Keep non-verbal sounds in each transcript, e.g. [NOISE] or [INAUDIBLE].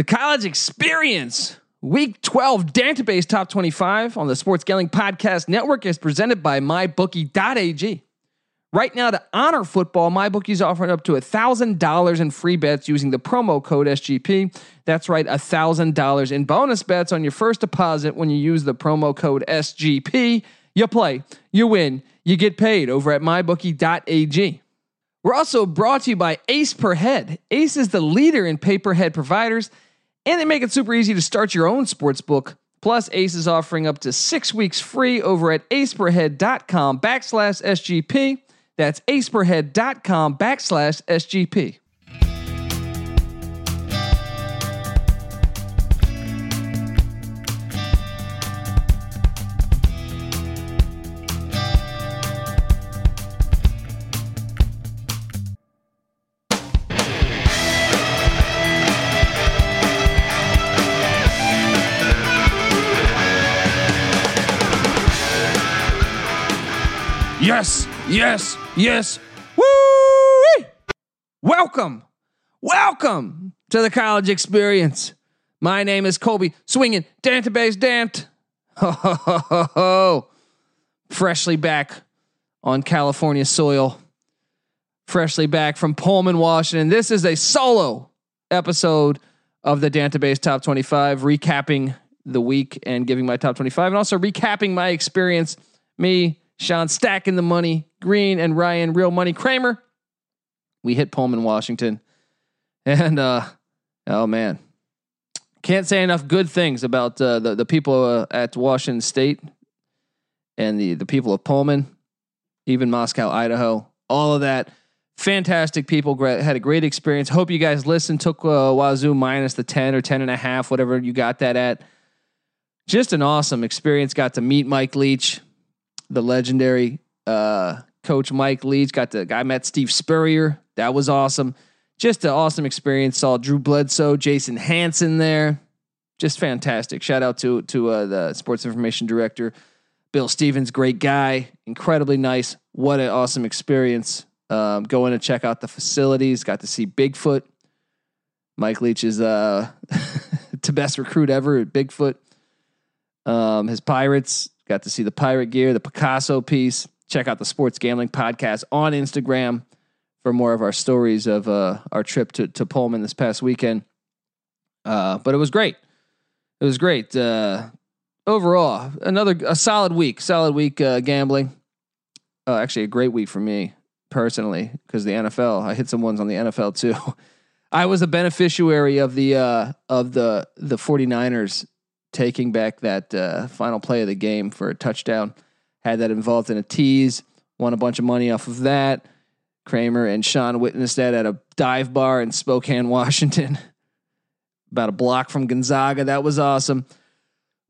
The college experience, week 12 database top 25 on the Sports Gambling Podcast Network is presented by MyBookie.ag. Right now, to honor football, MyBookie is offering up to $1,000 in free bets using the promo code SGP. That's right, $1,000 in bonus bets on your first deposit when you use the promo code SGP. You play, you win, you get paid over at MyBookie.ag. We're also brought to you by Ace Per Head. Ace is the leader in pay per head providers, and they make it super easy to start your own sports book. Plus, Ace is offering up to six weeks free over at aceperhead.com backslash SGP. That's aceperhead.com backslash SGP. Yes, yes. Woo! Welcome, welcome to the college experience. My name is Colby Swinging Database Dant. Ho, ho, ho, ho, ho. Freshly back on California soil. Freshly back from Pullman, Washington. This is a solo episode of the Database Top 25, recapping the week and giving my top 25, and also recapping my experience. Me, Sean stacking the money, Green and Ryan, real money Kramer. We hit Pullman, Washington. And uh oh man. Can't say enough good things about uh, the the people uh, at Washington State and the the people of Pullman, even Moscow, Idaho. All of that fantastic people had a great experience. Hope you guys listened. Took uh, Wazoo minus the 10 or 10 and a half, whatever you got that at. Just an awesome experience. Got to meet Mike Leach, the legendary uh, coach Mike Leach. Got the I met Steve Spurrier. That was awesome. Just an awesome experience. Saw Drew Bledsoe, Jason Hanson there. Just fantastic. Shout out to to uh, the sports information director, Bill Stevens. Great guy, incredibly nice. What an awesome experience. Um, going to check out the facilities. Got to see Bigfoot. Mike Leach is uh, [LAUGHS] the best recruit ever at Bigfoot. Um, his Pirates got to see the pirate gear, the Picasso piece. Check out the Sports Gambling Podcast on Instagram for more of our stories of uh, our trip to, to Pullman this past weekend. Uh, but it was great. It was great. Uh, overall, another a solid week. Solid week uh, gambling. Uh, actually, a great week for me personally because the NFL. I hit some ones on the NFL too. [LAUGHS] I was a beneficiary of the uh, of the the 49ers taking back that final play of the game for a touchdown. Had that involved in a tease. Won a bunch of money off of that. Kramer and Sean witnessed that at a dive bar in Spokane, [LAUGHS] Washington, about a block from Gonzaga. That was awesome.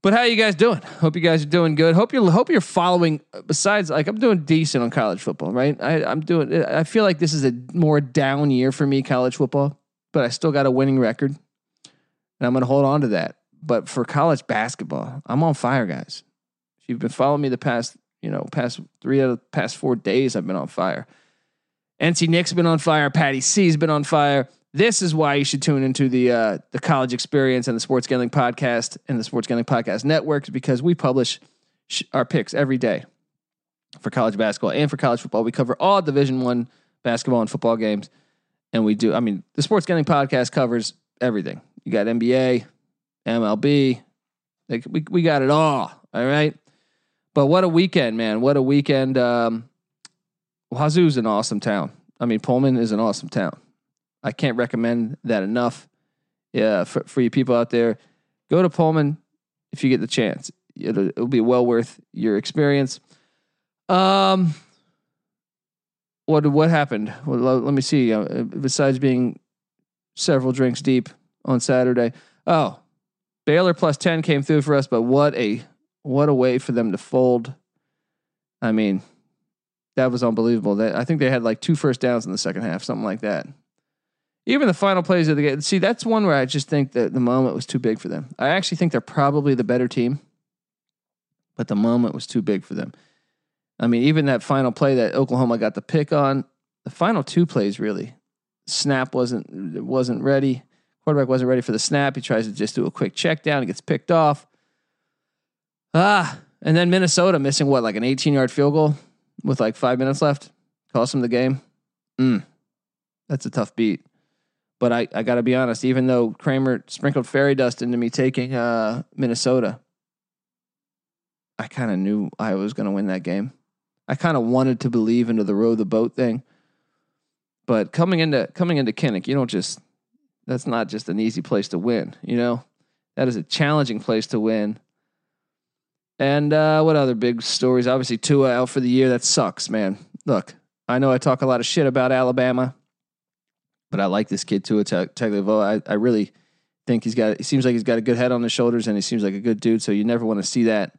But how you guys doing? Hope you guys are doing good. Hope you're hope you're following. Besides, like I'm doing decent on college football, right? I, I'm doing. I feel like this is a more down year for me, college football, but I still got a winning record, and I'm going to hold on to that. But for college basketball, I'm on fire, guys. If you've been following me the past, you know, past three out of the past four days, I've been on fire. NC Nick's been on fire. Patty C's been on fire. This is why you should tune into the uh, the college experience and the Sports Gambling Podcast and the Sports Gambling Podcast Network because we publish sh- our picks every day for college basketball and for college football. We cover all Division One basketball and football games, and we do. I mean, the Sports Gambling Podcast covers everything. You got NBA, MLB, like we we got it all. All right, but what a weekend, man! What a weekend. Um, Wazoo's an awesome town. I mean, Pullman is an awesome town. I can't recommend that enough. Yeah, for, for you people out there, go to Pullman if you get the chance. It'll, it'll be well worth your experience. Um, what what happened? Well, let, me see. Uh, besides being several drinks deep on Saturday, oh, Baylor plus ten came through for us. But what a what a way for them to fold. I mean, that was unbelievable. That I think they had like two first downs in the second half, something like that. Even the final plays of the game. See, that's one where I just think that the moment was too big for them. I actually think they're probably the better team, but the moment was too big for them. I mean, even that final play that Oklahoma got the pick on, the final two plays really, snap wasn't wasn't ready. Quarterback wasn't ready for the snap. He tries to just do a quick check down. He gets picked off. Ah, and then Minnesota missing what, like an 18 yard field goal with like five minutes left, cost them the game. Mm, that's a tough beat. But I, I got to be honest, even though Kramer sprinkled fairy dust into me taking uh, Minnesota, I kind of knew I was going to win that game. I kind of wanted to believe into the row the boat thing. But coming into coming into Kinnick, you don't just that's not just an easy place to win, you know? That is a challenging place to win. And uh, what other big stories? Obviously, Tua out for the year. That sucks, man. Look, I know I talk a lot of shit about Alabama, but I like this kid Tua Tagovailoa. I, I really think he's got. He seems like he's got a good head on his shoulders, and he seems like a good dude. So you never want to see that.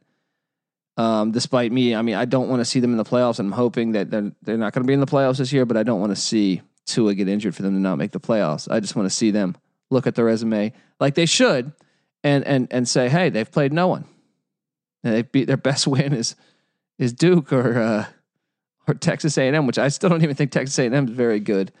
Um, despite me, I mean, I don't want to see them in the playoffs, I'm hoping that they're they're not going to be in the playoffs this year. But I don't want to see Tua get injured for them to not make the playoffs. I just want to see them look at the resume like they should, and and and say, hey, they've played no one. And they beat their best [LAUGHS] win is is Duke or uh, or Texas A&M, which I still don't even think Texas A&M is very good.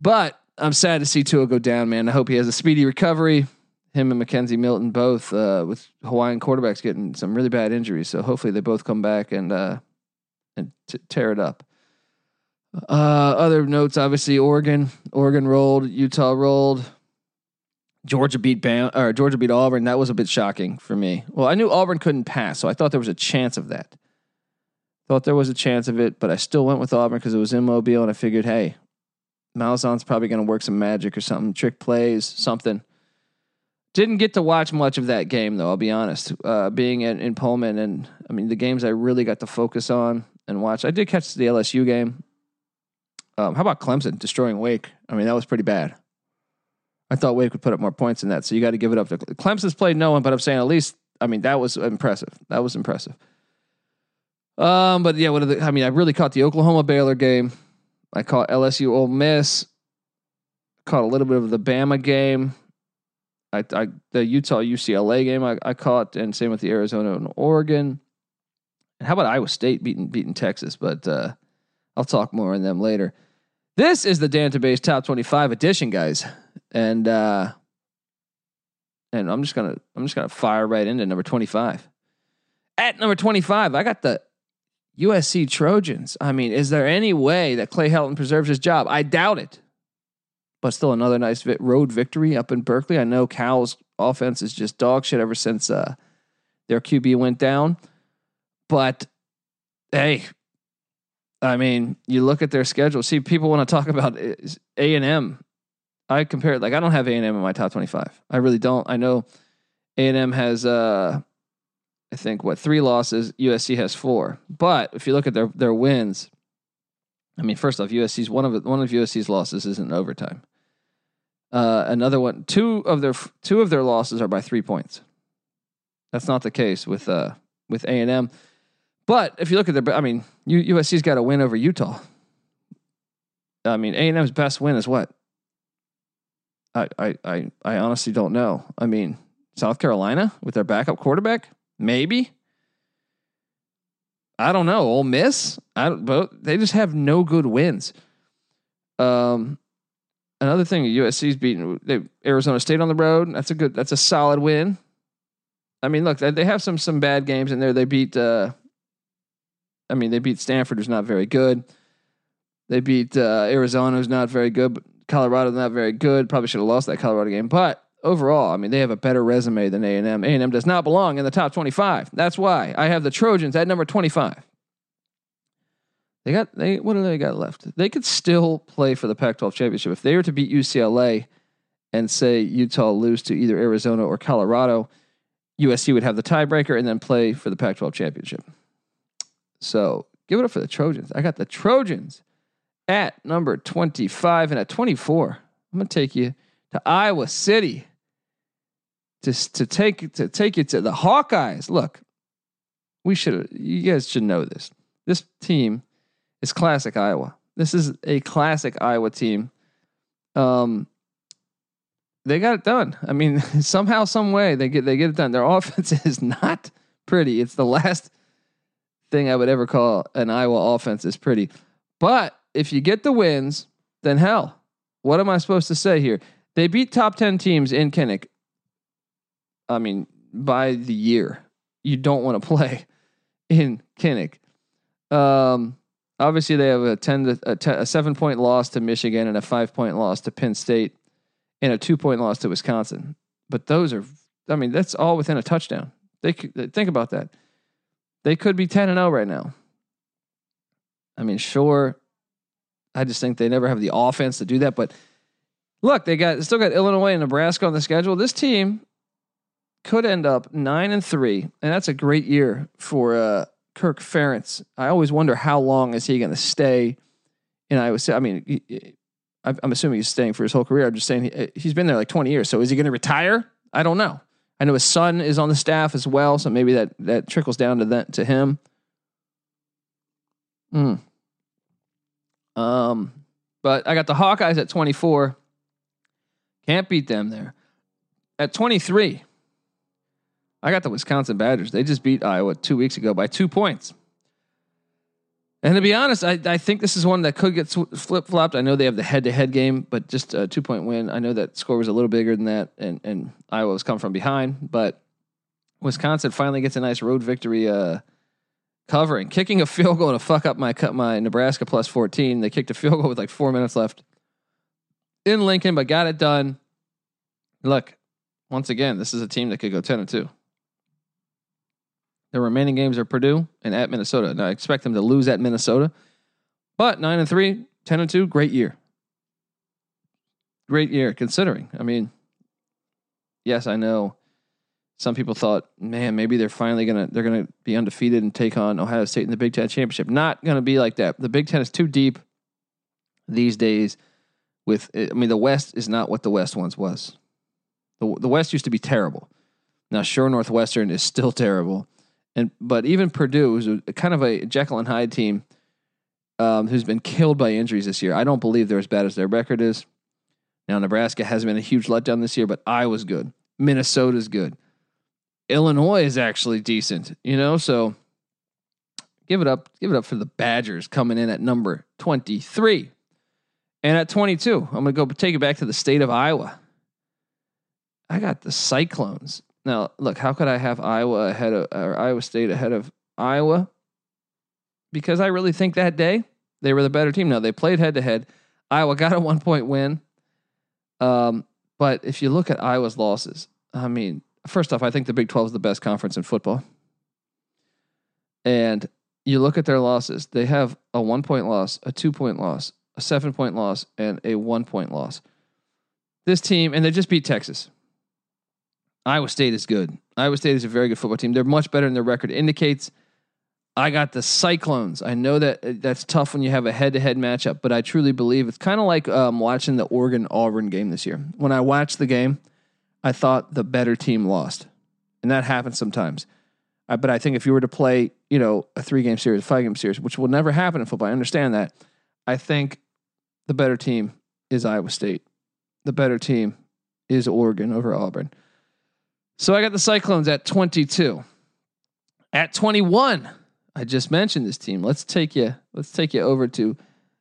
But I'm sad to see Tua go down, man. I hope he has a speedy recovery. Him and McKenzie Milton both uh, with Hawaiian quarterbacks getting some really bad injuries, so hopefully they both come back and uh, and t- tear it up. Uh, other notes, obviously, Oregon, Oregon rolled, Utah rolled. Georgia beat Bam, or Georgia beat Auburn. That was a bit shocking for me. Well, I knew Auburn couldn't pass, so I thought there was a chance of that. Thought there was a chance of it, but I still went with Auburn because it was in Mobile, and I figured, hey, Malzahn's probably going to work some magic or something, trick plays, something. Didn't get to watch much of that game though. I'll be honest. Uh, being in, in Pullman, and I mean the games I really got to focus on and watch. I did catch the LSU game. Um, how about Clemson destroying Wake? I mean that was pretty bad. I thought Wake would put up more points than that. So you got to give it up to Clemson's played no one, but I'm saying at least I mean that was impressive. That was impressive. Um, but yeah, what are the, I mean, I really caught the Oklahoma Baylor game. I caught LSU Ole Miss. Caught a little bit of the Bama game. I, I the Utah UCLA game I, I caught, and same with the Arizona and Oregon. And how about Iowa State beating beating Texas? But uh, I'll talk more on them later. This is the Database Top 25 edition, guys. And uh and I'm just gonna I'm just gonna fire right into number 25. At number 25, I got the USC Trojans. I mean, is there any way that Clay Helton preserves his job? I doubt it. But still another nice road victory up in Berkeley. I know Cal's offense is just dog shit ever since uh, their QB went down. But hey, I mean, you look at their schedule. See, people want to talk about A and M. I compare it like I don't have A and M in my top twenty-five. I really don't. I know A and M has, uh, I think, what three losses. USC has four. But if you look at their their wins, I mean, first off, USC's one of one of USC's losses isn't overtime. Uh, another one, two of their two of their losses are by three points. That's not the case with uh, with A and M. But if you look at their, I mean, USC's got a win over Utah. I mean, A and M's best win is what? I, I I I honestly don't know. I mean, South Carolina with their backup quarterback, maybe. I don't know. Ole Miss, I don't, but they just have no good wins. Um, another thing, USC's beating they, Arizona State on the road. That's a good. That's a solid win. I mean, look, they have some some bad games in there. They beat. Uh, I mean, they beat Stanford, who's not very good. They beat uh, Arizona, who's not very good. But Colorado, not very good. Probably should have lost that Colorado game. But overall, I mean, they have a better resume than A and M. A and M does not belong in the top twenty-five. That's why I have the Trojans at number twenty-five. They got they what do they got left? They could still play for the Pac-12 championship if they were to beat UCLA and say Utah lose to either Arizona or Colorado. USC would have the tiebreaker and then play for the Pac-12 championship. So give it up for the Trojans. I got the Trojans at number 25 and at 24. I'm gonna take you to Iowa City to to take to take you to the Hawkeyes. Look, we should you guys should know this. This team is classic Iowa. This is a classic Iowa team. Um, they got it done. I mean, [LAUGHS] somehow, some way, they get they get it done. Their [LAUGHS] offense is not pretty. It's the last thing I would ever call an Iowa offense is pretty. But if you get the wins, then hell, what am I supposed to say here? They beat top 10 teams in Kinnick. I mean, by the year. You don't want to play [LAUGHS] in Kinnick. Um, obviously, they have a 10 to, a, 10, a seven point loss to Michigan and a five point loss to Penn State and a two point loss to Wisconsin. But those are, I mean, that's all within a touchdown. They think about that. They could be 10 and 0 right now. I mean, sure. I just think they never have the offense to do that. But look, they got still got Illinois and Nebraska on the schedule. This team could end up nine and three, and that's a great year for uh, Kirk Ferentz. I always wonder how long is he going to stay in Iowa State. I mean, I'm assuming he's staying for his whole career. I'm just saying he, he's been there like 20 years. So is he going to retire? I don't know. I know his son is on the staff as well, so maybe that that trickles down to that to him. Hmm. Um, but I got the Hawkeyes at 24. Can't beat them there. At 23, I got the Wisconsin Badgers. They just beat Iowa two weeks ago by two points. And to be honest, I, I think this is one that could get flip flopped. I know they have the head to head game, but just a two point win. I know that score was a little bigger than that, and, and Iowa was come from behind. But Wisconsin finally gets a nice road victory uh, covering, kicking a field goal to fuck up my my Nebraska plus 14. They kicked a field goal with like four minutes left in Lincoln, but got it done. Look, once again, this is a team that could go 10 and 2. The remaining games are Purdue and at Minnesota. Now I expect them to lose at Minnesota, but 9 and 3, 10 and 2, great year. Great year considering. I mean, yes, I know some people thought, man, maybe they're finally gonna they're gonna be undefeated and take on Ohio State in the Big Ten championship. Not gonna be like that. The Big Ten is too deep these days. With I mean, the West is not what the West once was. The the West used to be terrible. Now, sure, Northwestern is still terrible, and but even Purdue is a, kind of a Jekyll and Hyde team um, who's been killed by injuries this year. I don't believe they're as bad as their record is. Now, Nebraska has been a huge letdown this year, but Iowa's good. Minnesota's good. Illinois is actually decent, you know, so give it up, give it up for the Badgers coming in at number 23. And at 22, I'm going to go take it back to the state of Iowa. I got the Cyclones. Now, look, how could I have Iowa ahead of or Iowa State ahead of Iowa? Because I really think that day they were the better team. Now they played head to head. Iowa got a one point win. Um, but if you look at Iowa's losses, I mean, first off, I think the Big 12 is the best conference in football. And you look at their losses, they have a one point loss, a two point loss, a seven point loss, and a one point loss. This team, and they just beat Texas. Iowa State is good. Iowa State is a very good football team. They're much better than their record indicates. I got the Cyclones. I know that uh, that's tough when you have a head-to-head matchup, but I truly believe it's kind of like um, watching the Oregon Auburn game this year. When I watched the game, I thought the better team lost, and that happens sometimes. Uh, but I think if you were to play, you know, a three-game series, a five-game series, which will never happen in football, I understand that. I think the better team is Iowa State. The better team is Oregon over Auburn. So I got the Cyclones at 22. At 21, I just mentioned this team. Let's take you let's take you over to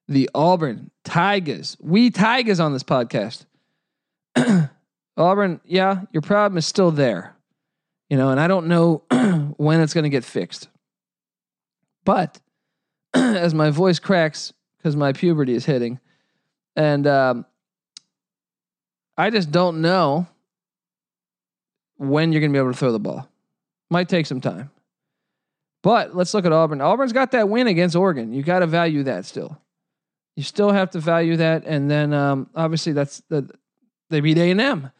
the Auburn Tigers. We Tigers on this podcast. [CLEARS THROAT] Auburn, yeah, your problem is still there. You know, and I don't know [CLEARS THROAT] when it's going to get fixed. But [CLEARS THROAT] as my voice cracks because my puberty is hitting, and um, I just don't know when you're going to be able to throw the ball. Might take some time. But let's look at Auburn. Auburn's got that win against Oregon. You got to value that still. You still have to value that, and then um, obviously that's the they beat A and M.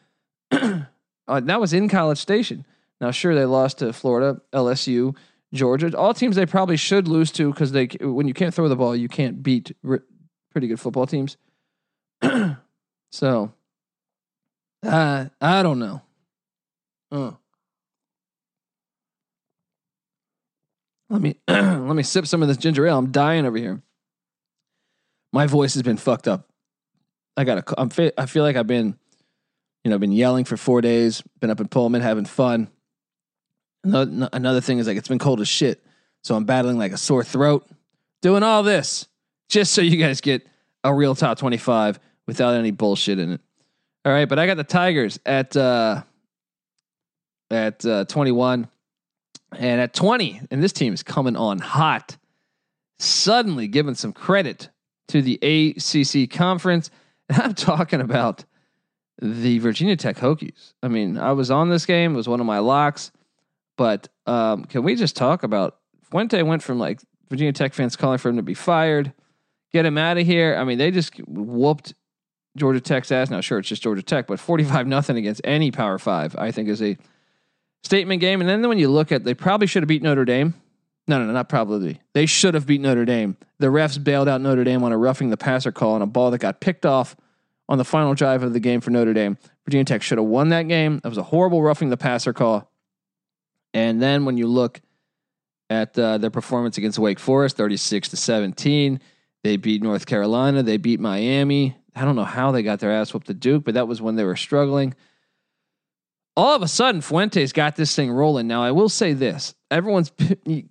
[CLEARS THROAT] Uh, that was in College Station. Now, sure, they lost to Florida, LSU, Georgia, all teams they probably should lose to because they when you can't throw the ball, you can't beat pretty good football teams. [CLEARS THROAT] so, uh, I don't know. Uh. Let me [CLEARS THROAT] let me sip some of this ginger ale. I'm dying over here. My voice has been fucked up. I got a. I'm. I feel like I've been, you know, been yelling for four days. Been up in Pullman having fun. Another, another thing is like it's been cold as shit, so I'm battling like a sore throat. Doing all this just so you guys get a real top 25 without any bullshit in it. All right, but I got the Tigers at uh, at uh, 21 and at 20, and this team is coming on hot. Suddenly giving some credit to the ACC conference. [LAUGHS] And I'm talking about the Virginia Tech Hokies. I mean, I was on this game, it was one of my locks, but um, can we just talk about Fuente went from like Virginia Tech fans calling for him to be fired, get him out of here. I mean, they just whooped Georgia Tech's ass. Now, sure, it's just Georgia Tech, but 45 nothing against any Power Five, I think, is a statement game. And then when you look at, they probably should have beat Notre Dame. No, no, no, not probably. They should have beat Notre Dame. The refs bailed out Notre Dame on a roughing the passer call on a ball that got picked off on the final drive of the game for Notre Dame. Virginia Tech should have won that game. That was a horrible roughing the passer call. And then when you look at uh, their performance against Wake Forest, 36 to 17, they beat North Carolina, they beat Miami. I don't know how they got their ass whooped to Duke, but that was when they were struggling. All of a sudden, Fuentes got this thing rolling. Now, I will say this: everyone's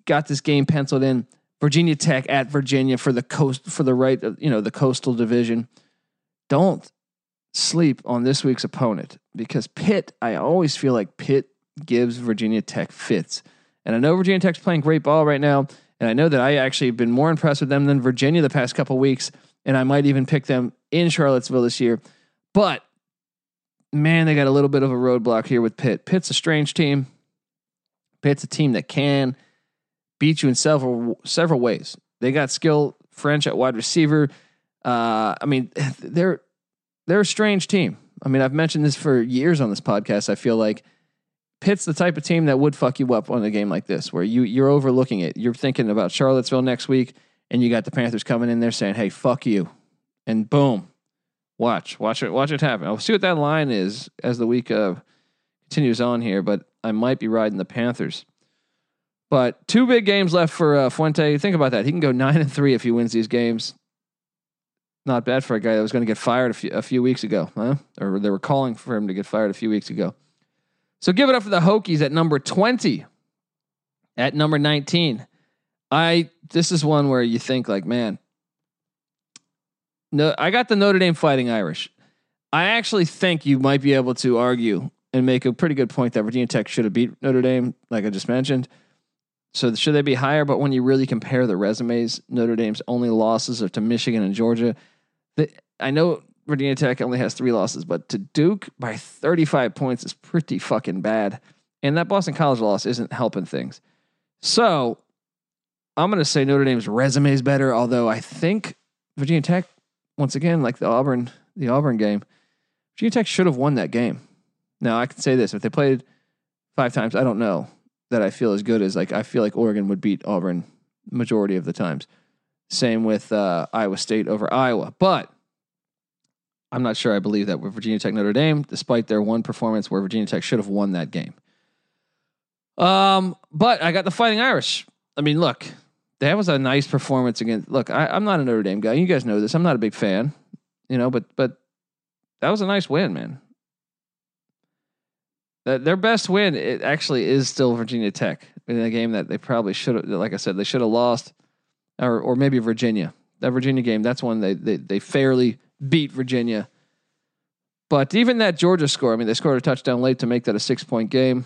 got this game penciled in. Virginia Tech at Virginia for the coast for the right, you know, the coastal division. Don't sleep on this week's opponent because Pitt. I always feel like Pitt gives Virginia Tech fits, and I know Virginia Tech's playing great ball right now, and I know that I actually have been more impressed with them than Virginia the past couple weeks, and I might even pick them in Charlottesville this year. But man, they got a little bit of a roadblock here with Pitt. Pitt's a strange team. Pitt's a team that can beat you in several several ways. They got skill French at wide receiver. Uh, I mean, [SIGHS] they're they're a strange team. I mean, I've mentioned this for years on this podcast. I feel like Pitt's the type of team that would fuck you up on a game like this, where you you're overlooking it. You're thinking about Charlottesville next week, and you got the Panthers coming in there saying, "Hey, fuck you," and boom, watch, watch it, watch it happen. I'll see what that line is as the week of continues on here, but I might be riding the Panthers. But two big games left for uh, Fuente. Think about that. He can go nine and three if he wins these games. Not bad for a guy that was going to get fired a few, a few weeks ago, huh? Or they were calling for him to get fired a few weeks ago. So give it up for the Hokies at number 20. At number 19. I this is one where you think like, man, no, I got the Notre Dame Fighting Irish. I actually think you might be able to argue and make a pretty good point that Virginia Tech should have beat Notre Dame, like I just mentioned. So should they be higher? But when you really compare the resumes, Notre Dame's only losses are to Michigan and Georgia. The, I know Virginia Tech only has three losses, but to Duke by 35 points is pretty fucking bad. And that Boston College loss isn't helping things. So I'm going to say Notre Dame's resume is better, although I think Virginia Tech, once again, like the Auburn, the Auburn game, Virginia Tech should have won that game. Now I can say this: if they played five times, I don't know that I feel as good as like I feel like Oregon would beat Auburn majority of the times. Same with uh, Iowa State over Iowa, but I'm not sure I believe that with Virginia Tech Notre Dame, despite their one performance where Virginia Tech should have won that game. Um, but I got the Fighting Irish. I mean, look, that was a nice performance against. Look, I, I'm not a Notre Dame guy. You guys know this. I'm not a big fan, you know, but but that was a nice win, man. That their best win, it actually is still Virginia Tech in a game that they probably should have. Like I said, they should have lost, or or maybe Virginia. That Virginia game, that's one they they they fairly beat Virginia. But even that Georgia score, I mean, they scored a touchdown late to make that a six point game.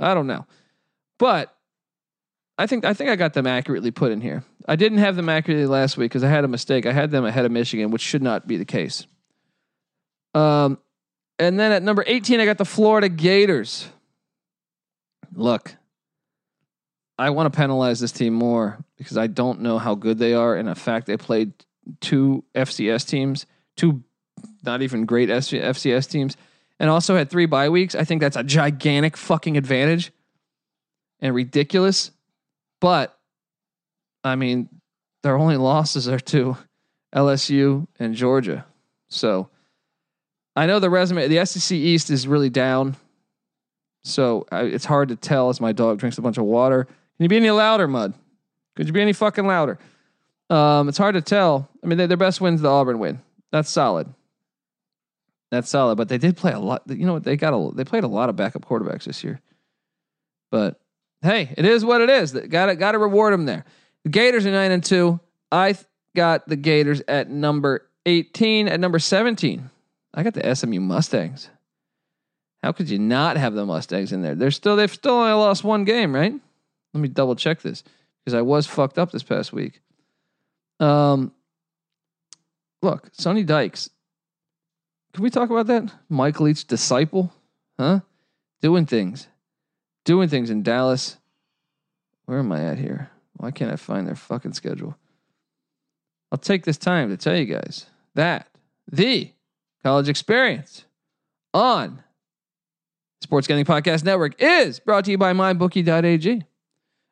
I don't know. But I think I think I got them accurately put in here. I didn't have them accurately last week because I had a mistake. I had them ahead of Michigan, which should not be the case. Um, and then at number 18, I got the Florida Gators. Look, I want to penalize this team more because I don't know how good they are. And in fact, they played two FCS teams, two not even great FCS teams, and also had three bye weeks. I think that's a gigantic fucking advantage and ridiculous. But I mean, their only losses are to LSU and Georgia. So I know the resume, the SEC East is really down. So I, it's hard to tell as my dog drinks a bunch of water. Can you be any louder, Mud? Could you be any fucking louder? Um, it's hard to tell. I mean, they, their best win's the Auburn win. That's solid. That's solid. But they did play a lot. You know what? They got a. They played a lot of backup quarterbacks this year. But hey, it is what it is. Got to got to reward them there. The Gators are nine and two. I got the Gators at number 18. At number 17, I got the SMU Mustangs. How could you not have the Mustangs in there? They're still they've still only lost one game, right? Let me double check this because I was fucked up this past week. Um, look, Sonny Dykes. Can we talk about that? Mike Leach disciple, huh? Doing things, doing things in Dallas. Where am I at here? Why can't I find their fucking schedule? I'll take this time to tell you guys that the college experience on Sports Gambling Podcast Network is brought to you by MyBookie.ag.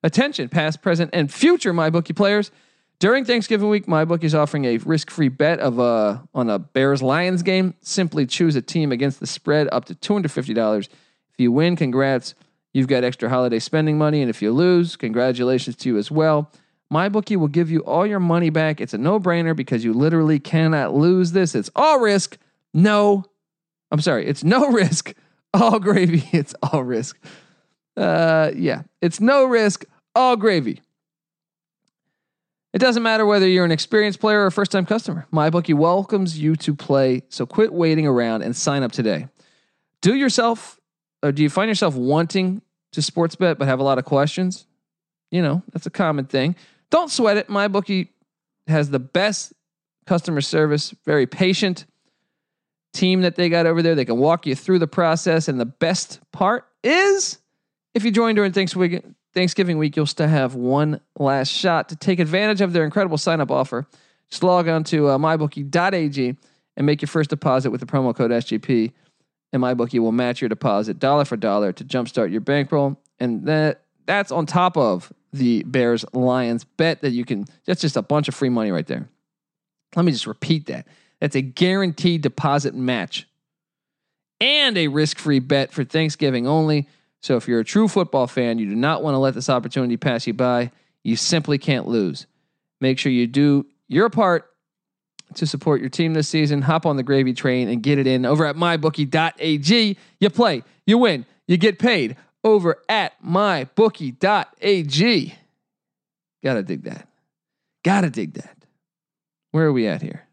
Attention, past, present, and future MyBookie players. During Thanksgiving week, MyBookie is offering a risk-free bet of a, on a Bears-Lions game. Simply choose a team against the spread up to $250. If you win, congrats. You've got extra holiday spending money. And if you lose, congratulations to you as well. MyBookie will give you all your money back. It's a no-brainer because you literally cannot lose this. It's all risk, no. I'm sorry, it's no [LAUGHS] risk, all gravy. [LAUGHS] It's all risk. Uh, yeah, it's no risk, all gravy. It doesn't matter whether you're an experienced player or a first time customer. MyBookie welcomes you to play, so quit waiting around and sign up today. Do yourself, or do you find yourself wanting to sports bet but have a lot of questions? You know, that's a common thing. Don't sweat it. MyBookie has the best customer service, very patient team that they got over there. They can walk you through the process. And the best part is if you join during Thanksgiving, Thanksgiving week, you'll still have one last shot to take advantage of their incredible sign up offer. Just log on to uh, mybookie.ag and make your first deposit with the promo code SGP. MyBookie will match your deposit dollar for dollar to jumpstart your bankroll. And that that's on top of the Bears Lions bet that you can, that's just a bunch of free money right there. Let me just repeat that. That's a guaranteed deposit match and a risk free bet for Thanksgiving only. So if you're a true football fan, you do not want to let this opportunity pass you by. You simply can't lose. Make sure you do your part to support your team this season. Hop on the gravy train and get it in over at mybookie.ag. You play, you win, you get paid over at mybookie.ag. Gotta dig that. Gotta dig that. Where are we at here?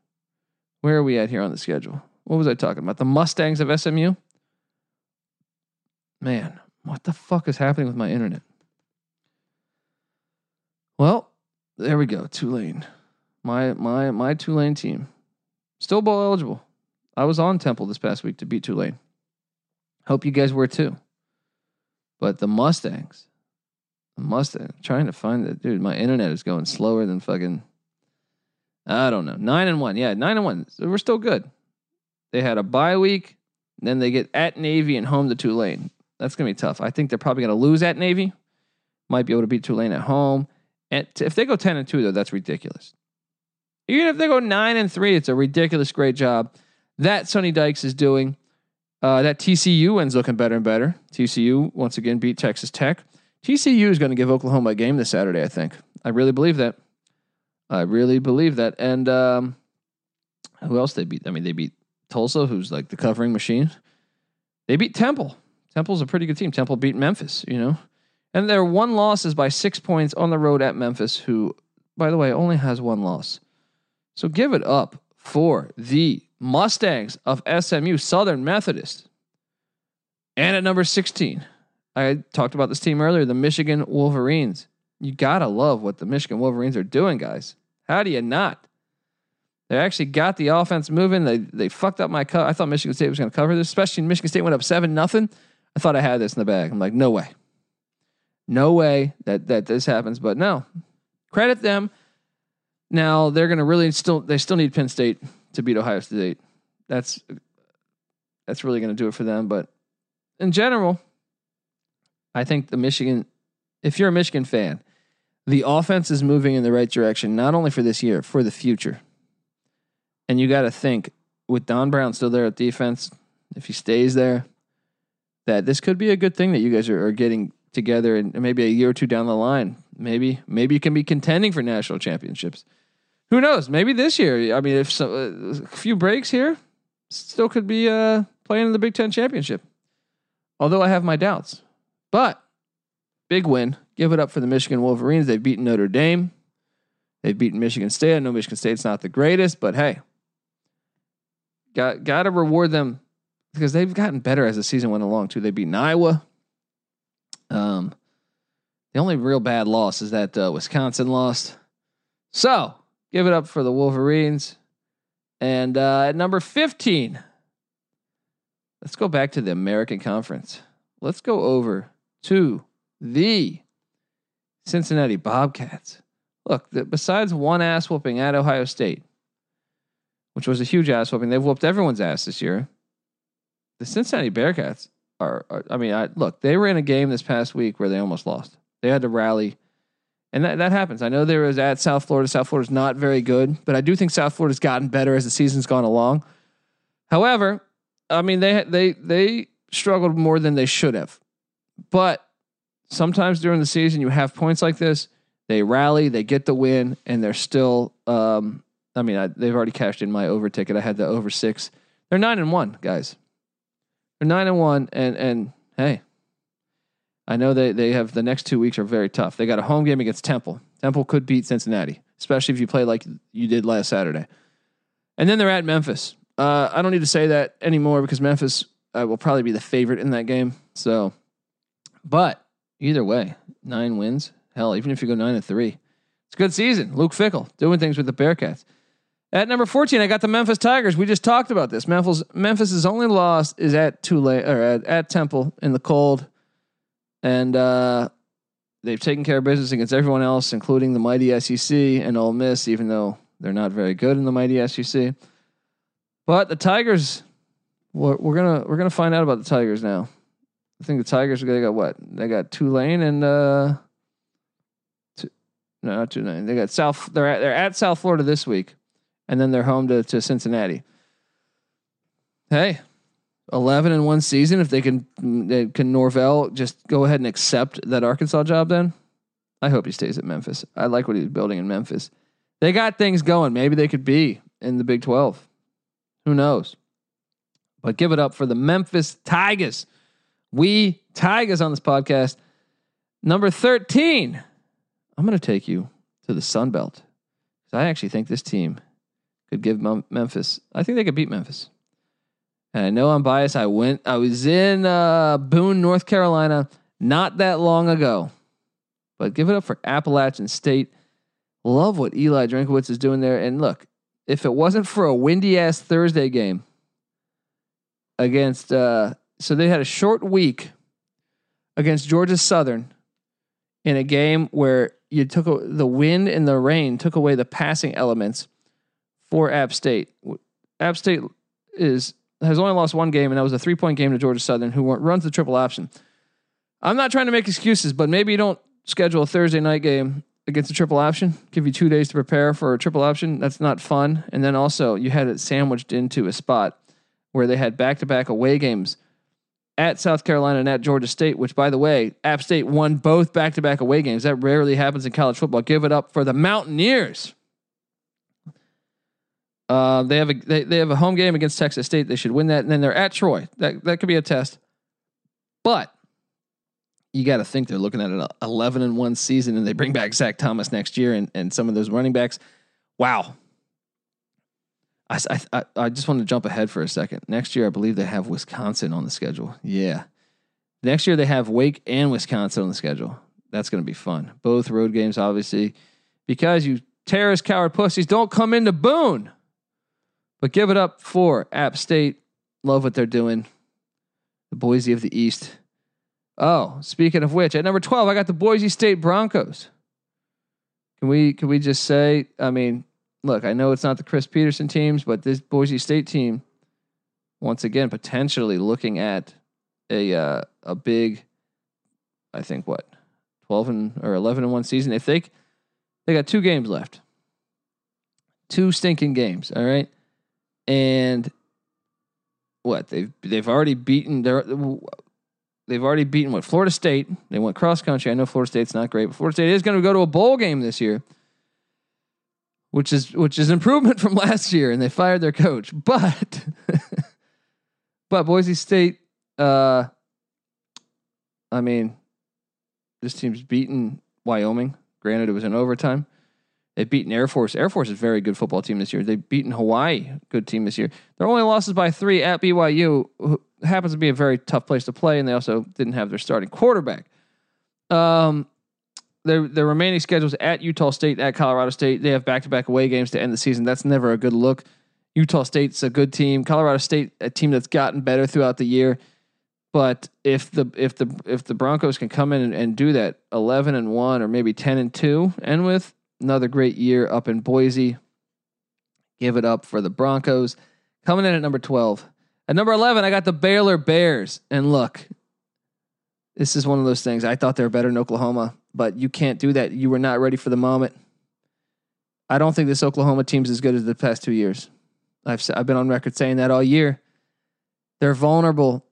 Where are we at here on the schedule? What was I talking about? The Mustangs of SMU? Man, what the fuck is happening with my internet? Well, there we go. Tulane. My my my Tulane team. Still bowl eligible. I was on Temple this past week to beat Tulane. Hope you guys were too. But the Mustangs, the Mustang, trying to find it, dude. My internet is going slower than fucking. I don't know. Nine and one, yeah, nine and one. So we're still good. They had a bye week, then they get at Navy and home to Tulane. That's gonna be tough. I think they're probably gonna lose at Navy. Might be able to beat Tulane at home. And if they go ten and two, though, that's ridiculous. Even if they go nine and three, it's a ridiculous great job that Sonny Dykes is doing. Uh, that TCU wins looking better and better. TCU once again beat Texas Tech. TCU is going to give Oklahoma a game this Saturday. I think. I really believe that. I really believe that. And um, who else they beat? I mean, they beat Tulsa, who's like the covering machine. They beat Temple. Temple's a pretty good team. Temple beat Memphis. You know, and their one loss is by six points on the road at Memphis, who, by the way, only has one loss. So give it up for the Mustangs of SMU, Southern Methodist. And at number 16, I talked about this team earlier, the Michigan Wolverines. You got to love what the Michigan Wolverines are doing, guys. How do you not? They actually got the offense moving. They they fucked up my cut. I thought Michigan State was going to cover this, especially Michigan State went up 7 nothing. I thought I had this in the bag. I'm like, no way. No way that that this happens, but no. Credit them. Now they're going to really still they still need Penn State to beat Ohio State. That's that's really going to do it for them. But in general, I think the Michigan, if you're a Michigan fan, the offense is moving in the right direction, not only for this year, for the future. And you got to think with Don Brown still there at defense, if he stays there, that this could be a good thing that you guys are, are getting together and maybe a year or two down the line. Maybe maybe you can be contending for national championships who knows? Maybe this year. I mean, if uh, a few breaks here, still could be uh, playing in the Big Ten championship. Although I have my doubts, but big win. Give it up for the Michigan Wolverines. They've beaten Notre Dame. They've beaten Michigan State. I know Michigan State's not the greatest, but hey, got got to reward them because they've gotten better as the season went along too. They beat Iowa. Um, the only real bad loss is that uh, Wisconsin lost. So give it up for the Wolverines. And uh, at number 15, let's go back to the American Conference. Let's go over to the Cincinnati Bearcats. Look, the, besides one ass whooping at Ohio State, which was a huge ass whooping, they've whooped everyone's ass this year. The Cincinnati Bearcats are, are I mean, I, look, they were in a game this past week where they almost lost. They had to rally and that, that happens. I know there was at South Florida. South Florida's not very good, but I do think South Florida's gotten better as the season's gone along. However, I mean they they they struggled more than they should have. But sometimes during the season you have points like this, they rally, they get the win, and they're still. Um, I mean, I, they've already cashed in my over ticket. I had the over six. They're nine and one, guys. They're nine and one, and and hey, I know they, they have the next two weeks are very tough. They got a home game against Temple. Temple could beat Cincinnati, especially if you play like you did last Saturday. And then they're at Memphis. Uh, I don't need to say that anymore because Memphis uh, will probably be the favorite in that game. So, but either way, nine wins. Hell, even if you go nine and three, it's a good season. Luke Fickell doing things with the Bearcats. At number 14, I got the Memphis Tigers. We just talked about this. Memphis Memphis's only loss is at Tulane or at, at Temple in the cold and uh, they've taken care of business against everyone else, including the mighty SEC and Ole Miss, even though they're not very good in the mighty SEC. But the Tigers, we're, we're gonna we're gonna find out about the Tigers now. I think the Tigers they got what they got Tulane and uh, two, no not Tulane they got South they're at, they're at South Florida this week, and then they're home to to Cincinnati. Hey, 11 in one season if they can can Norvell just go ahead and accept that Arkansas job then I hope he stays at Memphis. I like what he's building in Memphis. They got things going. Maybe they could be in the Big 12. Who knows? But give it up for the Memphis Tigers. We Tigers on this podcast. Number 13. I'm going to take you to the Sun Belt. because I actually think this team could give Memphis. I think they could beat Memphis. And I know I'm biased. I went, I was in uh, Boone, North Carolina, not that long ago. But give it up for Appalachian State. Love what Eli Drinkwitz is doing there. And look, if it wasn't for a windy ass Thursday game against, uh, so they had a short week against Georgia Southern in a game where you took the wind and the rain took away the passing elements for App State. App State is has only lost one game, and that was a three point game to Georgia Southern, who runs the triple option. I'm not trying to make excuses, but maybe you don't schedule a Thursday night game against a triple option. Give you two days to prepare for a triple option. That's not fun. And then also, you had it sandwiched into a spot where they had back to back away games at South Carolina and at Georgia State, which, by the way, App State won both back to back away games. That rarely happens in college football. Give it up for the Mountaineers. Uh, they have a they, they have a home game against Texas State. They should win that, and then they're at Troy. That that could be a test. But you got to think they're looking at an 11 and one season, and they bring back Zac Thomas next year, and and some of those running backs. Wow. I, I, I just want to jump ahead for a second. Next year, I believe they have Wisconsin on the schedule. Yeah. Next year, they have Wake and Wisconsin on the schedule. That's going to be fun. Both road games, obviously, because you terrorist coward pussies don't come into Boone. But give it up for App State. Love what they're doing. The Boise of the East. Oh, speaking of which, at number 12, I got the Boise State Broncos. Can we can we just say, I mean, look, I know it's not the Chris Petersen teams, but this Boise State team, once again, potentially looking at a uh, a big, I think what, twelve and or eleven and one season. If they they got two games left, two stinking games. All right, and what they've they've already beaten their they've already beaten what Florida State. They went cross country. I know Florida State's not great, but Florida State is going to go to a bowl game this year, which is which is improvement [LAUGHS] from last year. And they fired their coach, but [LAUGHS] but Boise State. Uh, I mean, this team's beaten Wyoming. Granted, it was in overtime. They've beaten Air Force. Air Force is a very good football team this year. They've beaten Hawaii, good team this year. Their only losses by three at BYU, happens to be a very tough place to play, and they also didn't have their starting quarterback. Um, their their remaining schedules at Utah State, at Colorado State. They have back to back away games to end the season. That's never a good look. Utah State's a good team. Colorado State, a team that's gotten better throughout the year. But if the if the if the Broncos can come in and, and do that, eleven and one or maybe ten and two, and with another great year up in Boise, give it up for the Broncos. Coming in at number twelve, at number eleven, I got the Baylor Bears. And look, this is one of those things. I thought they were better in Oklahoma, but you can't do that. You were not ready for the moment. I don't think this Oklahoma team's as good as the past two years. I've I've been on record saying that all year. They're vulnerable.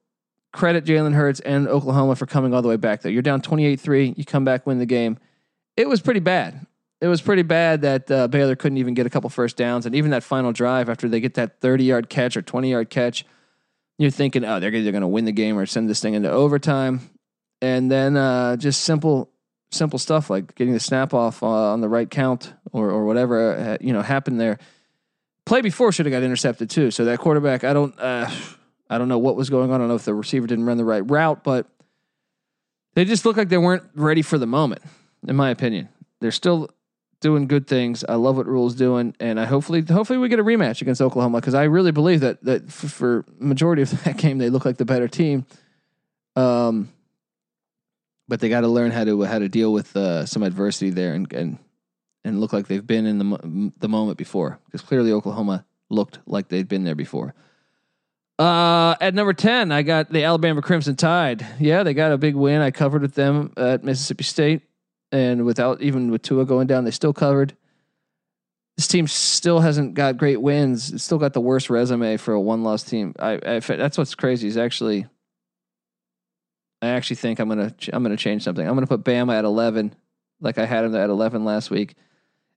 Credit Jalen Hurts and Oklahoma for coming all the way back there. You're down 28-3, you come back win the game. It was pretty bad. It was pretty bad that uh, Baylor couldn't even get a couple first downs and even that final drive after they get that 30-yard catch or 20-yard catch, you're thinking, "Oh, they're either going to win the game or send this thing into overtime." And then uh, just simple simple stuff like getting the snap off uh, on the right count or or whatever uh, you know happened there play before should have got intercepted too. So that quarterback, I don't, uh, I don't know what was going on. I don't know if the receiver didn't run the right route, but they just looked like they weren't ready for the moment. In my opinion, they're still doing good things. I love what Rhule's doing, and I hopefully, hopefully, we get a rematch against Oklahoma because I really believe that that for, for majority of [LAUGHS] that game they look like the better team. Um, but they got to learn how to how to deal with uh, some adversity there and and and look like they've been in the the moment before because clearly Oklahoma looked like they'd been there before. Uh, at number 10, I got the Alabama Crimson Tide. Yeah, they got a big win. I covered with them at Mississippi State. And without even with Tua going down, they still covered. This team still hasn't got great wins. It's still got the worst resume for a one loss team. I, I, that's what's crazy is actually, I actually think I'm gonna I'm gonna change something. I'm gonna put Bama at 11, like I had them at 11 last week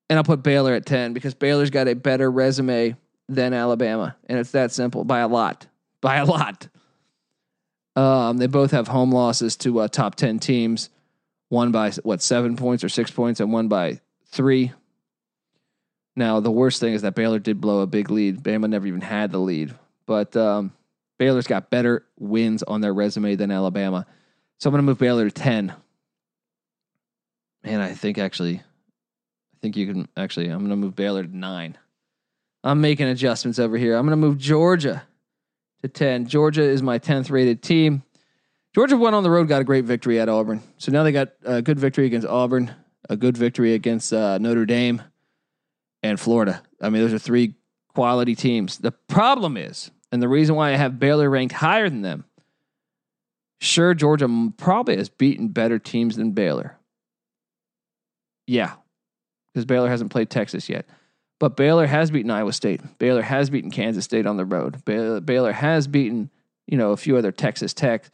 and I'll put Baylor at 10 because Baylor's got a better resume than Alabama. And it's that simple by a lot. By a lot. Um, they both have home losses to uh, top 10 teams, one by what, seven points or six points, and one by three. Now, the worst thing is that Baylor did blow a big lead. Bama never even had the lead. But um, Baylor's got better wins on their resume than Alabama. So I'm going to move Baylor to 10. And I think actually I think you can actually. I'm going to move Baylor to nine. I'm making adjustments over here. I'm going to move Georgia to 10. Georgia is my 10th rated team. Georgia went on the road, got a great victory at Auburn. So now they got a good victory against Auburn, a good victory against uh, Notre Dame, and Florida. I mean, those are three quality teams. The problem is, and the reason why I have Baylor ranked higher than them, sure, Georgia probably has beaten better teams than Baylor. Yeah, because Baylor hasn't played Texas yet. But Baylor has beaten Iowa State. Baylor has beaten Kansas State on the road. Baylor, Baylor has beaten, you know, a few other Texas Tech,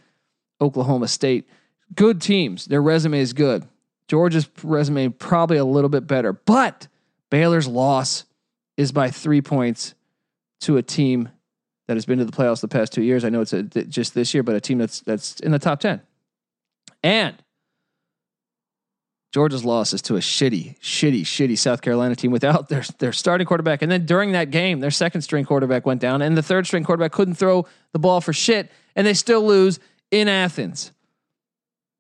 Oklahoma State. Good teams. Their resume is good. Georgia's resume probably a little bit better, but Baylor's loss is by three points to a team that has been to the playoffs the past two years. I know it's a, just this year, but a team that's that's in the top ten. And Georgia's loss is to a shitty, shitty, shitty South Carolina team without their their starting quarterback. And then during that game, their second string quarterback went down, and the third string quarterback couldn't throw the ball for shit, and they still lose in Athens.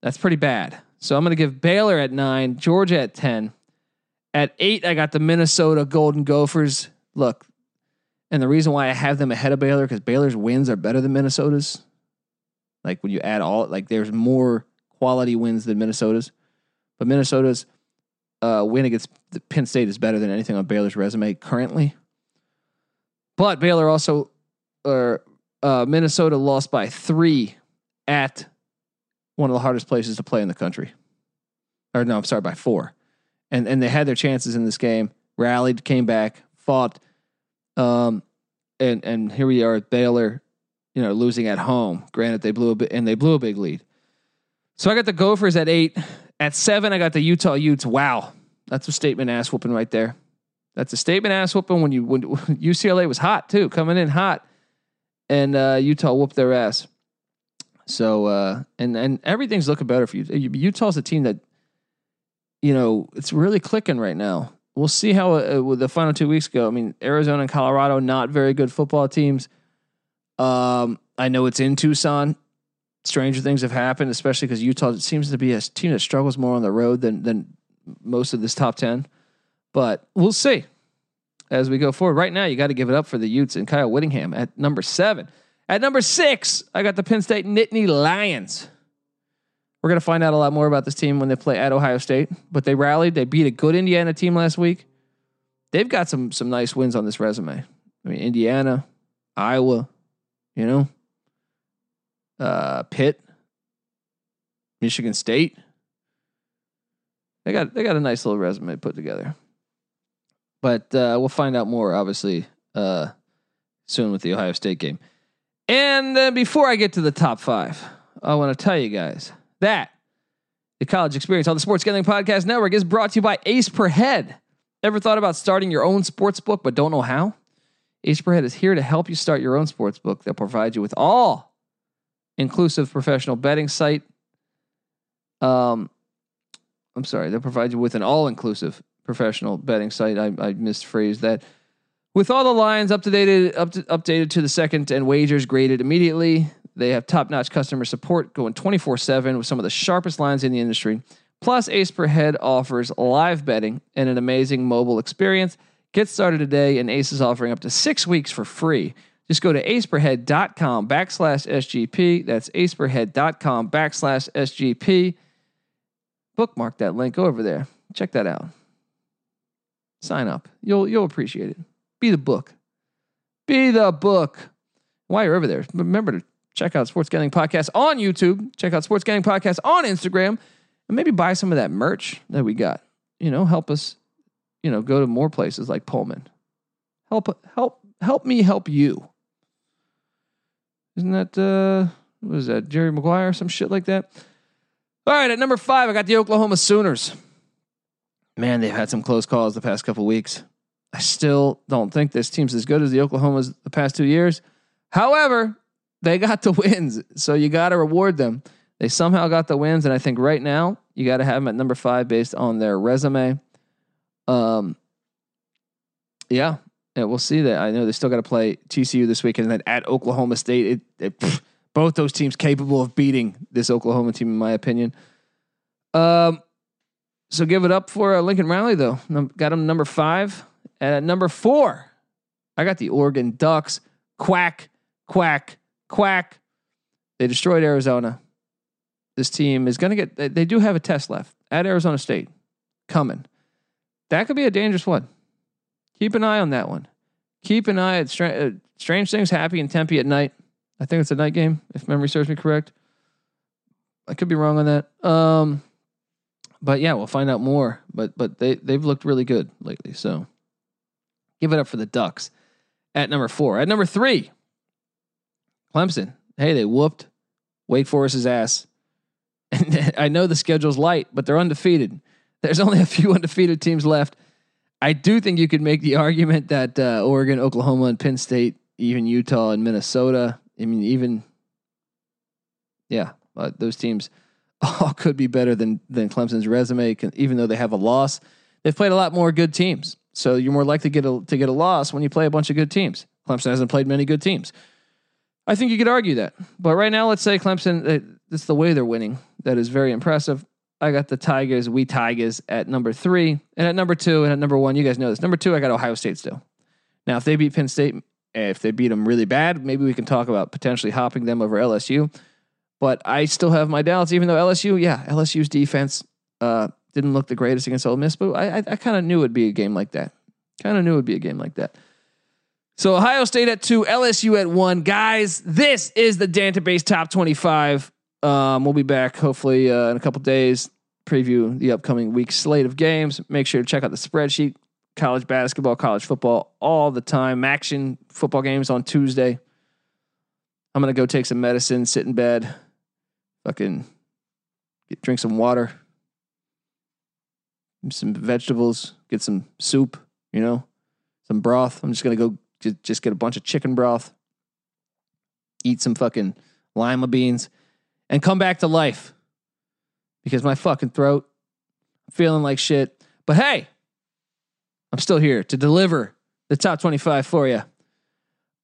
That's pretty bad. So I'm going to give Baylor at nine, Georgia at ten. At eight, I got the Minnesota Golden Gophers. Look, and the reason why I have them ahead of Baylor because Baylor's wins are better than Minnesota's. Like when you add all, like there's more quality wins than Minnesota's. But Minnesota's uh, win against Penn State is better than anything on Baylor's resume currently. But Baylor also, or uh, Minnesota lost by three at one of the hardest places to play in the country. Or no, I'm sorry, by four. And and they had their chances in this game, rallied, came back, fought. Um, and and here we are at Baylor, you know, losing at home. Granted, they blew a bit, and they blew a big lead. So I got the Gophers at eight. At seven, I got the Utah Utes. Wow, that's a statement ass whooping right there. That's a statement ass whooping when you when [LAUGHS] UCLA was hot too, coming in hot, and uh, Utah whooped their ass. So uh, and and everything's looking better for you. Utah's a team that you know it's really clicking right now. we'll see how uh, the final two weeks go. I mean, Arizona and Colorado, not very good football teams. Um, I know it's in Tucson. Stranger things have happened, especially because Utah seems to be a team that struggles more on the road than than most of this top ten. But we'll see as we go forward. Right now, you got to give it up for the Utes and Kyle Whittingham at number seven. At number six, I got the Penn State Nittany Lions. We're going to find out a lot more about this team when they play at Ohio State, but they rallied. They beat a good Indiana team last week. They've got some some nice wins on this resume. I mean, Indiana, Iowa, you know, uh, Pitt, Michigan State. They got they got a nice little resume put together. But uh, we'll find out more, obviously, uh, soon with the Ohio State game. And before I get to the top five, I want to tell you guys that the college experience on the Sports Gambling Podcast Network is brought to you by Ace Per Head. Ever thought about starting your own sports book but don't know how? Ace Per Head is here to help you start your own sports book that provides you with all inclusive professional betting site. Um, I'm sorry, that provide you with an all inclusive professional betting site. I, I misphrased that. With all the lines up to date, up to, updated to the second and wagers graded immediately, they have top notch customer support going 24 7 with some of the sharpest lines in the industry. Plus, Ace Per Head offers live betting and an amazing mobile experience. Get started today, and Ace is offering up to six weeks for free. Just go to aceperhead.com backslash SGP. That's aceperhead.com backslash SGP. Bookmark that link. Over there. Check that out. Sign up. You'll you'll appreciate it. Be the book. Be the book. While you're over there, remember to check out Sports Gambling Podcast on YouTube. Check out Sports Gambling Podcast on Instagram, and maybe buy some of that merch that we got. You know, help us. You know, go to more places like Pullman. Help help help me help you. Isn't that uh what is that Jerry Maguire some shit like that? All right, at number five, I got the Oklahoma Sooners. Man, they've had some close calls the past couple weeks. I still don't think this team's as good as the Oklahomas the past two years. However, they got the wins, so you got to reward them. They somehow got the wins, and I think right now you got to have them at number five based on their resume. Um, yeah, yeah, we'll see that. I know they still got to play TCU this weekend, and then at Oklahoma State, it, it pff, both those teams capable of beating this Oklahoma team, in my opinion. Um, so give it up for uh, Lincoln Riley, though. Num- got him number five. And at number four, I got the Oregon Ducks. Quack, quack, quack. They destroyed Arizona. This team is going to get, they, do have a test left at Arizona State coming. That could be a dangerous one. Keep an eye on that one. Keep an eye at Stra- uh, Strange Things Happy in Tempe at night. I think it's a night game, if memory serves me correct. I could be wrong on that. Um, but yeah, we'll find out more. But but they they've looked really good lately. So give it up for the Ducks at number four. At number three, Clemson. Hey, they whooped Wake Forest's ass. [LAUGHS] And I know the schedule's light, but they're undefeated. There's only a few [LAUGHS] undefeated teams left. I do think you could make the argument that uh, Oregon, Oklahoma, and Penn State, even Utah and Minnesota. I mean, even yeah, uh, those teams [LAUGHS] all could be better than than Clemson's resume, even though they have a loss. They've played a lot more good teams, so you're more likely to get a, to get a loss when you play a bunch of good teams. Clemson hasn't played many good teams. I think you could argue that, but right now, let's say Clemson. It's the way they're winning that is very impressive. I got the Tigers, we Tigers at number three, and at number two, and at number one, you guys know this. Number two, I got Ohio State still. Now, if they beat Penn State, if they beat them really bad, maybe we can talk about potentially hopping them over LSU. But I still have my doubts, even though LSU, yeah, LSU's defense uh, didn't look the greatest against Ole Miss, but I, I, I kind of knew it'd be a game like that. Kind of knew it'd be a game like that. So Ohio State at two, LSU at one. Guys, this is the Database Top 25. Um, we'll be back hopefully uh, in a couple days, preview the upcoming week's slate of games. Make sure to check out the spreadsheet. College basketball, college football, all the time. Action football games on Tuesday. I'm gonna go take some medicine, sit in bed, fucking get, drink some water, some vegetables, get some soup, you know, some broth. I'm just gonna go just, get a bunch of chicken broth, eat some fucking lima beans, and come back to life because my fucking throat, feeling like shit. But hey, I'm still here to deliver the top 25 for you.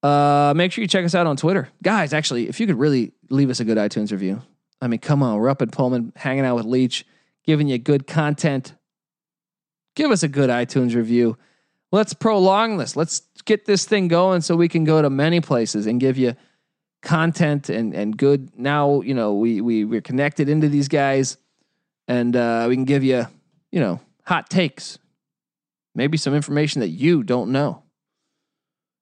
Uh, make sure you check us out on Twitter. Guys, actually, if you could really leave us a good iTunes review. I mean, come on, we're up at Pullman, hanging out with Leach, giving you good content. Give us a good iTunes review. Let's prolong this. Let's get this thing going so we can go to many places and give you content and and good. Now, you know, we we we're connected into these guys and uh, we can give you, you know, hot takes. Maybe some information that you don't know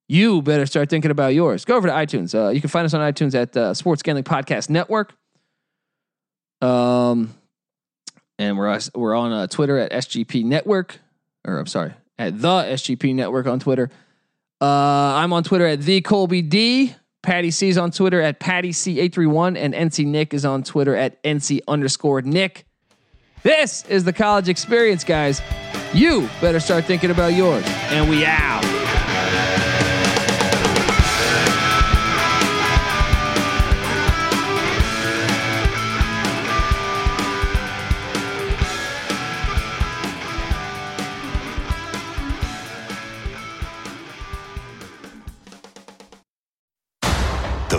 you better start thinking about yours. Go over to iTunes. Uh, you can find us on iTunes at uh, Sports Gambling Podcast Network. Um, and we're we're on uh, Twitter at SGP Network, or I'm sorry, at the SGP Network on Twitter. Uh, I'm on Twitter at the Colby D. Patty C is on Twitter at Patty C831, and NC Nick is on Twitter at NC underscore Nick. This is the college experience, guys. You better start thinking about yours. And we out.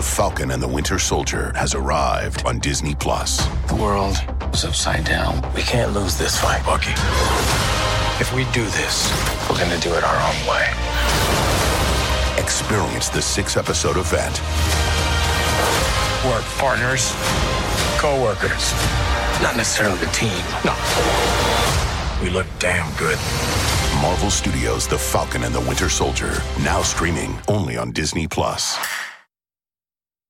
The Falcon and the Winter Soldier has arrived on Disney Plus. The world is upside down. We can't lose this fight, Bucky. If we do this, we're going to do it our own way. Experience the six episode event. Work partners, co workers, not necessarily the team. No. We look damn good. Marvel Studios' The Falcon and the Winter Soldier, now streaming only on Disney Plus.